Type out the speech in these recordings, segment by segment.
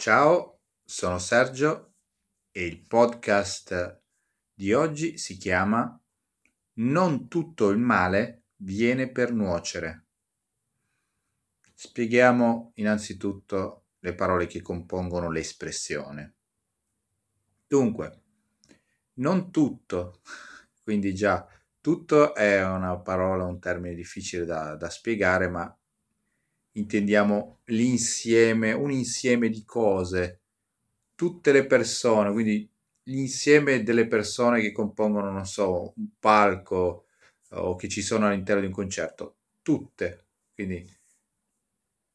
Ciao, sono Sergio e il podcast di oggi si chiama Non tutto il male viene per nuocere. Spieghiamo innanzitutto le parole che compongono l'espressione. Dunque, non tutto, quindi già tutto è una parola, un termine difficile da, da spiegare, ma intendiamo l'insieme, un insieme di cose, tutte le persone, quindi l'insieme delle persone che compongono, non so, un palco o che ci sono all'interno di un concerto, tutte. Quindi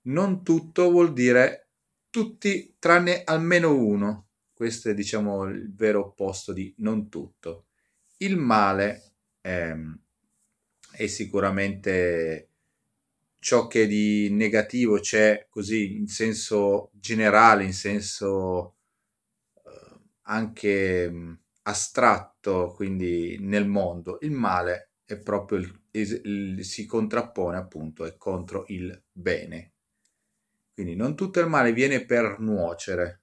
non tutto vuol dire tutti tranne almeno uno. Questo è diciamo il vero opposto di non tutto. Il male è, è sicuramente ciò che di negativo c'è così in senso generale, in senso eh, anche mm, astratto, quindi nel mondo, il male è proprio il, il, si contrappone appunto è contro il bene. Quindi non tutto il male viene per nuocere.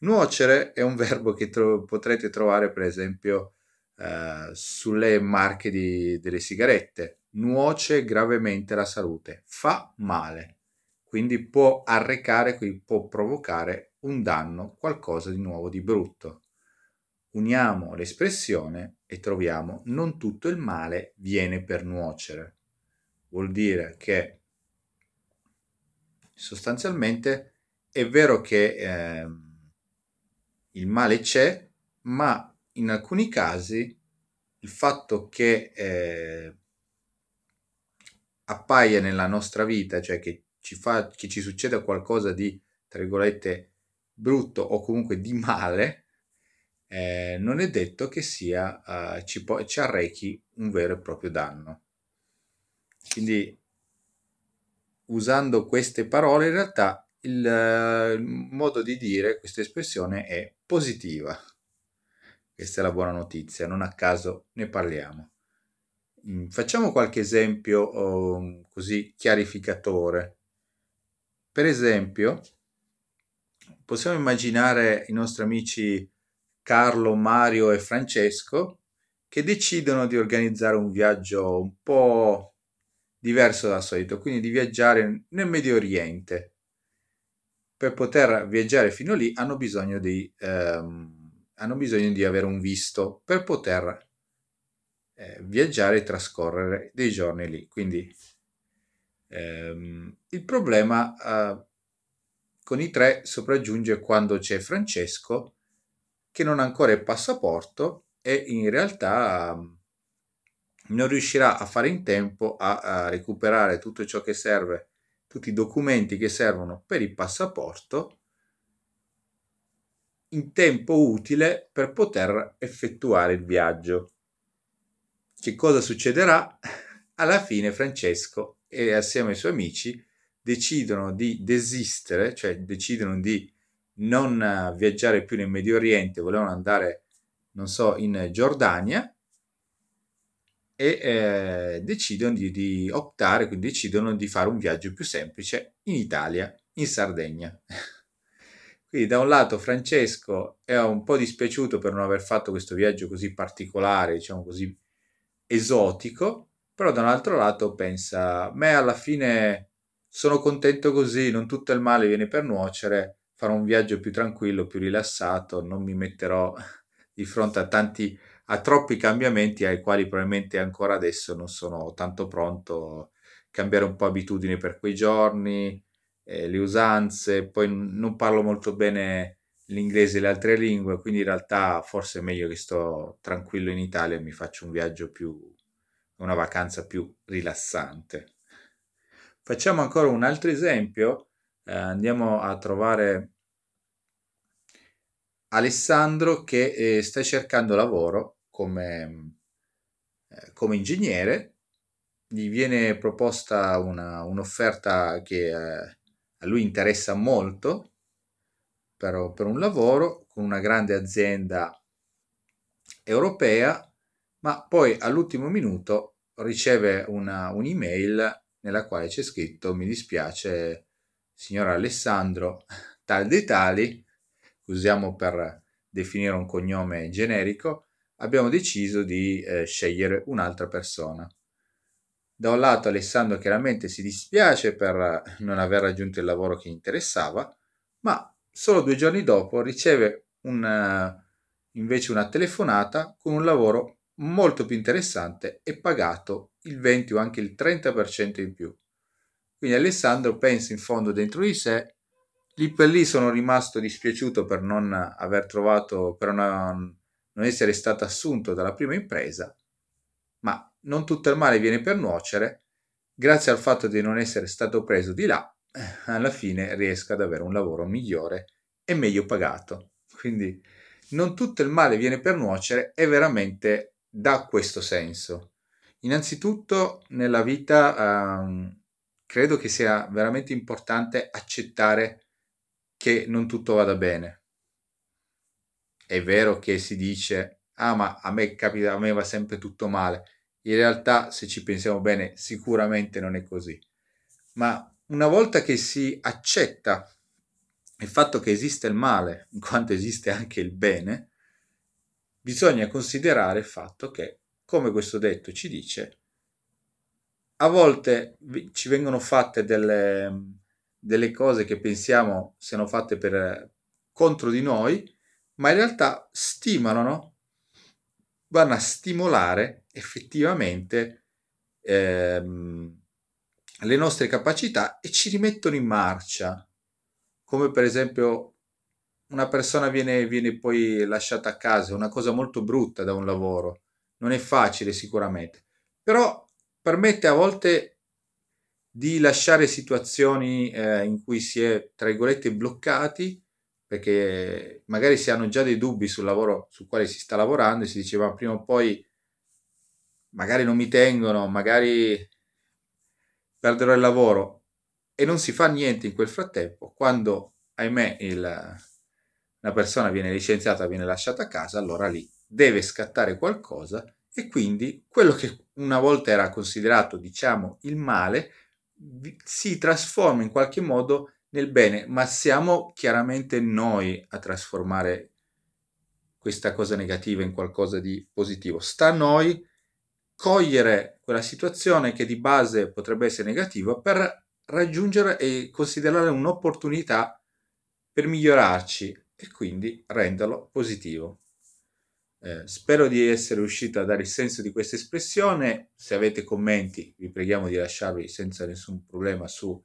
Nuocere è un verbo che tro- potrete trovare per esempio eh, sulle marche di, delle sigarette nuoce gravemente alla salute, fa male, quindi può arrecare, quindi può provocare un danno, qualcosa di nuovo, di brutto. Uniamo l'espressione e troviamo non tutto il male viene per nuocere. Vuol dire che sostanzialmente è vero che eh, il male c'è, ma in alcuni casi il fatto che eh, appaia nella nostra vita, cioè che ci, fa, che ci succeda qualcosa di, tra virgolette, brutto o comunque di male, eh, non è detto che sia, eh, ci, po- ci arrechi un vero e proprio danno. Quindi, usando queste parole, in realtà il, il modo di dire questa espressione è positiva. Questa è la buona notizia, non a caso ne parliamo. Mm, facciamo qualche esempio oh, così chiarificatore. Per esempio, possiamo immaginare i nostri amici Carlo, Mario e Francesco che decidono di organizzare un viaggio un po' diverso dal solito, quindi di viaggiare nel Medio Oriente. Per poter viaggiare fino lì hanno bisogno di, ehm, hanno bisogno di avere un visto per poter eh, viaggiare e trascorrere dei giorni lì. Quindi ehm, il problema eh, con i tre sopraggiunge quando c'è Francesco che non ha ancora il passaporto e in realtà eh, non riuscirà a fare in tempo a, a recuperare tutto ciò che serve, tutti i documenti che servono per il passaporto in tempo utile per poter effettuare il viaggio. Che cosa succederà? Alla fine Francesco e assieme ai suoi amici decidono di desistere, cioè decidono di non viaggiare più nel Medio Oriente, volevano andare, non so, in Giordania e eh, decidono di, di, optare, quindi decidono di fare un viaggio più semplice in Italia, in Sardegna. Quindi da un lato Francesco è un po' dispiaciuto per non aver fatto questo viaggio così particolare, diciamo così esotico, però da un altro lato pensa, me alla fine sono contento così, non tutto il male viene per nuocere, farò un viaggio più tranquillo, più rilassato, non mi metterò di fronte a tanti, a troppi cambiamenti ai quali probabilmente ancora adesso non sono tanto pronto, cambiare un po' abitudini per quei giorni, eh, le usanze, poi non parlo molto bene l'inglese e le altre lingue, quindi in realtà forse è meglio che sto tranquillo in Italia e mi faccio un viaggio più, una vacanza più rilassante. Facciamo ancora un altro esempio, eh, andiamo a trovare Alessandro che eh, sta cercando lavoro come, eh, come, ingegnere, gli viene proposta una, un'offerta che eh, a lui interessa molto per, per un lavoro con una grande azienda europea, ma poi all'ultimo minuto riceve una, un'email nella quale c'è scritto mi dispiace signor Alessandro, tal dei tali, usiamo per definire un cognome generico, abbiamo deciso di eh, scegliere un'altra persona. Da un lato Alessandro chiaramente si dispiace per non aver raggiunto il lavoro che interessava, ma solo due giorni dopo riceve una, invece una telefonata con un lavoro molto più interessante e pagato il 20 o anche il 30% in più. Quindi Alessandro pensa in fondo dentro di sé, lì per lì sono rimasto dispiaciuto per non aver trovato, per non, non essere stato assunto dalla prima impresa, ma non tutto il male viene per nuocere, grazie al fatto di non essere stato preso di là, eh, alla fine riesco ad avere un lavoro migliore e meglio pagato. Quindi non tutto il male viene per nuocere è veramente da questo senso. Innanzitutto nella vita um, credo che sia veramente importante accettare che non tutto vada bene. È vero che si dice, ah ma a me capita, a me va sempre tutto male. In realtà, se ci pensiamo bene, sicuramente non è così. Ma una volta che si accetta il fatto che esiste il male, in quanto esiste anche il bene, bisogna considerare il fatto che, come questo detto ci dice, a volte ci vengono fatte delle, delle cose che pensiamo siano fatte per, contro di noi, ma in realtà stimolano, vanno a stimolare effettivamente ehm, le nostre capacità e ci rimettono in marcia, come per esempio una persona viene, viene poi lasciata a casa, è una cosa molto brutta da un lavoro, non è facile sicuramente, però permette a volte di lasciare situazioni eh, in cui si è, tra virgolette, bloccati, perché magari si hanno già dei dubbi sul lavoro sul quale si sta lavorando e si diceva prima o poi magari non mi tengono, magari perderò il lavoro e non si fa niente in quel frattempo, quando ahimè il, una persona viene licenziata, viene lasciata a casa, allora lì deve scattare qualcosa e quindi quello che una volta era considerato, diciamo, il male, si trasforma in qualche modo nel bene, ma siamo chiaramente noi a trasformare questa cosa negativa in qualcosa di positivo. Sta a noi cogliere quella situazione che di base potrebbe essere negativa per raggiungere e considerare un'opportunità per migliorarci e quindi renderlo positivo. Eh, spero di essere riuscito a dare il senso di questa espressione. Se avete commenti, vi preghiamo di lasciarvi senza nessun problema su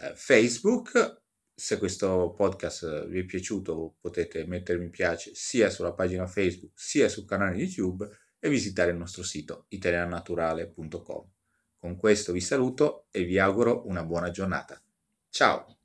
eh, Facebook. Se questo podcast vi è piaciuto, potete mettere mi piace sia sulla pagina Facebook sia sul canale YouTube e visitare il nostro sito italianaturale.com. Con questo vi saluto e vi auguro una buona giornata. Ciao!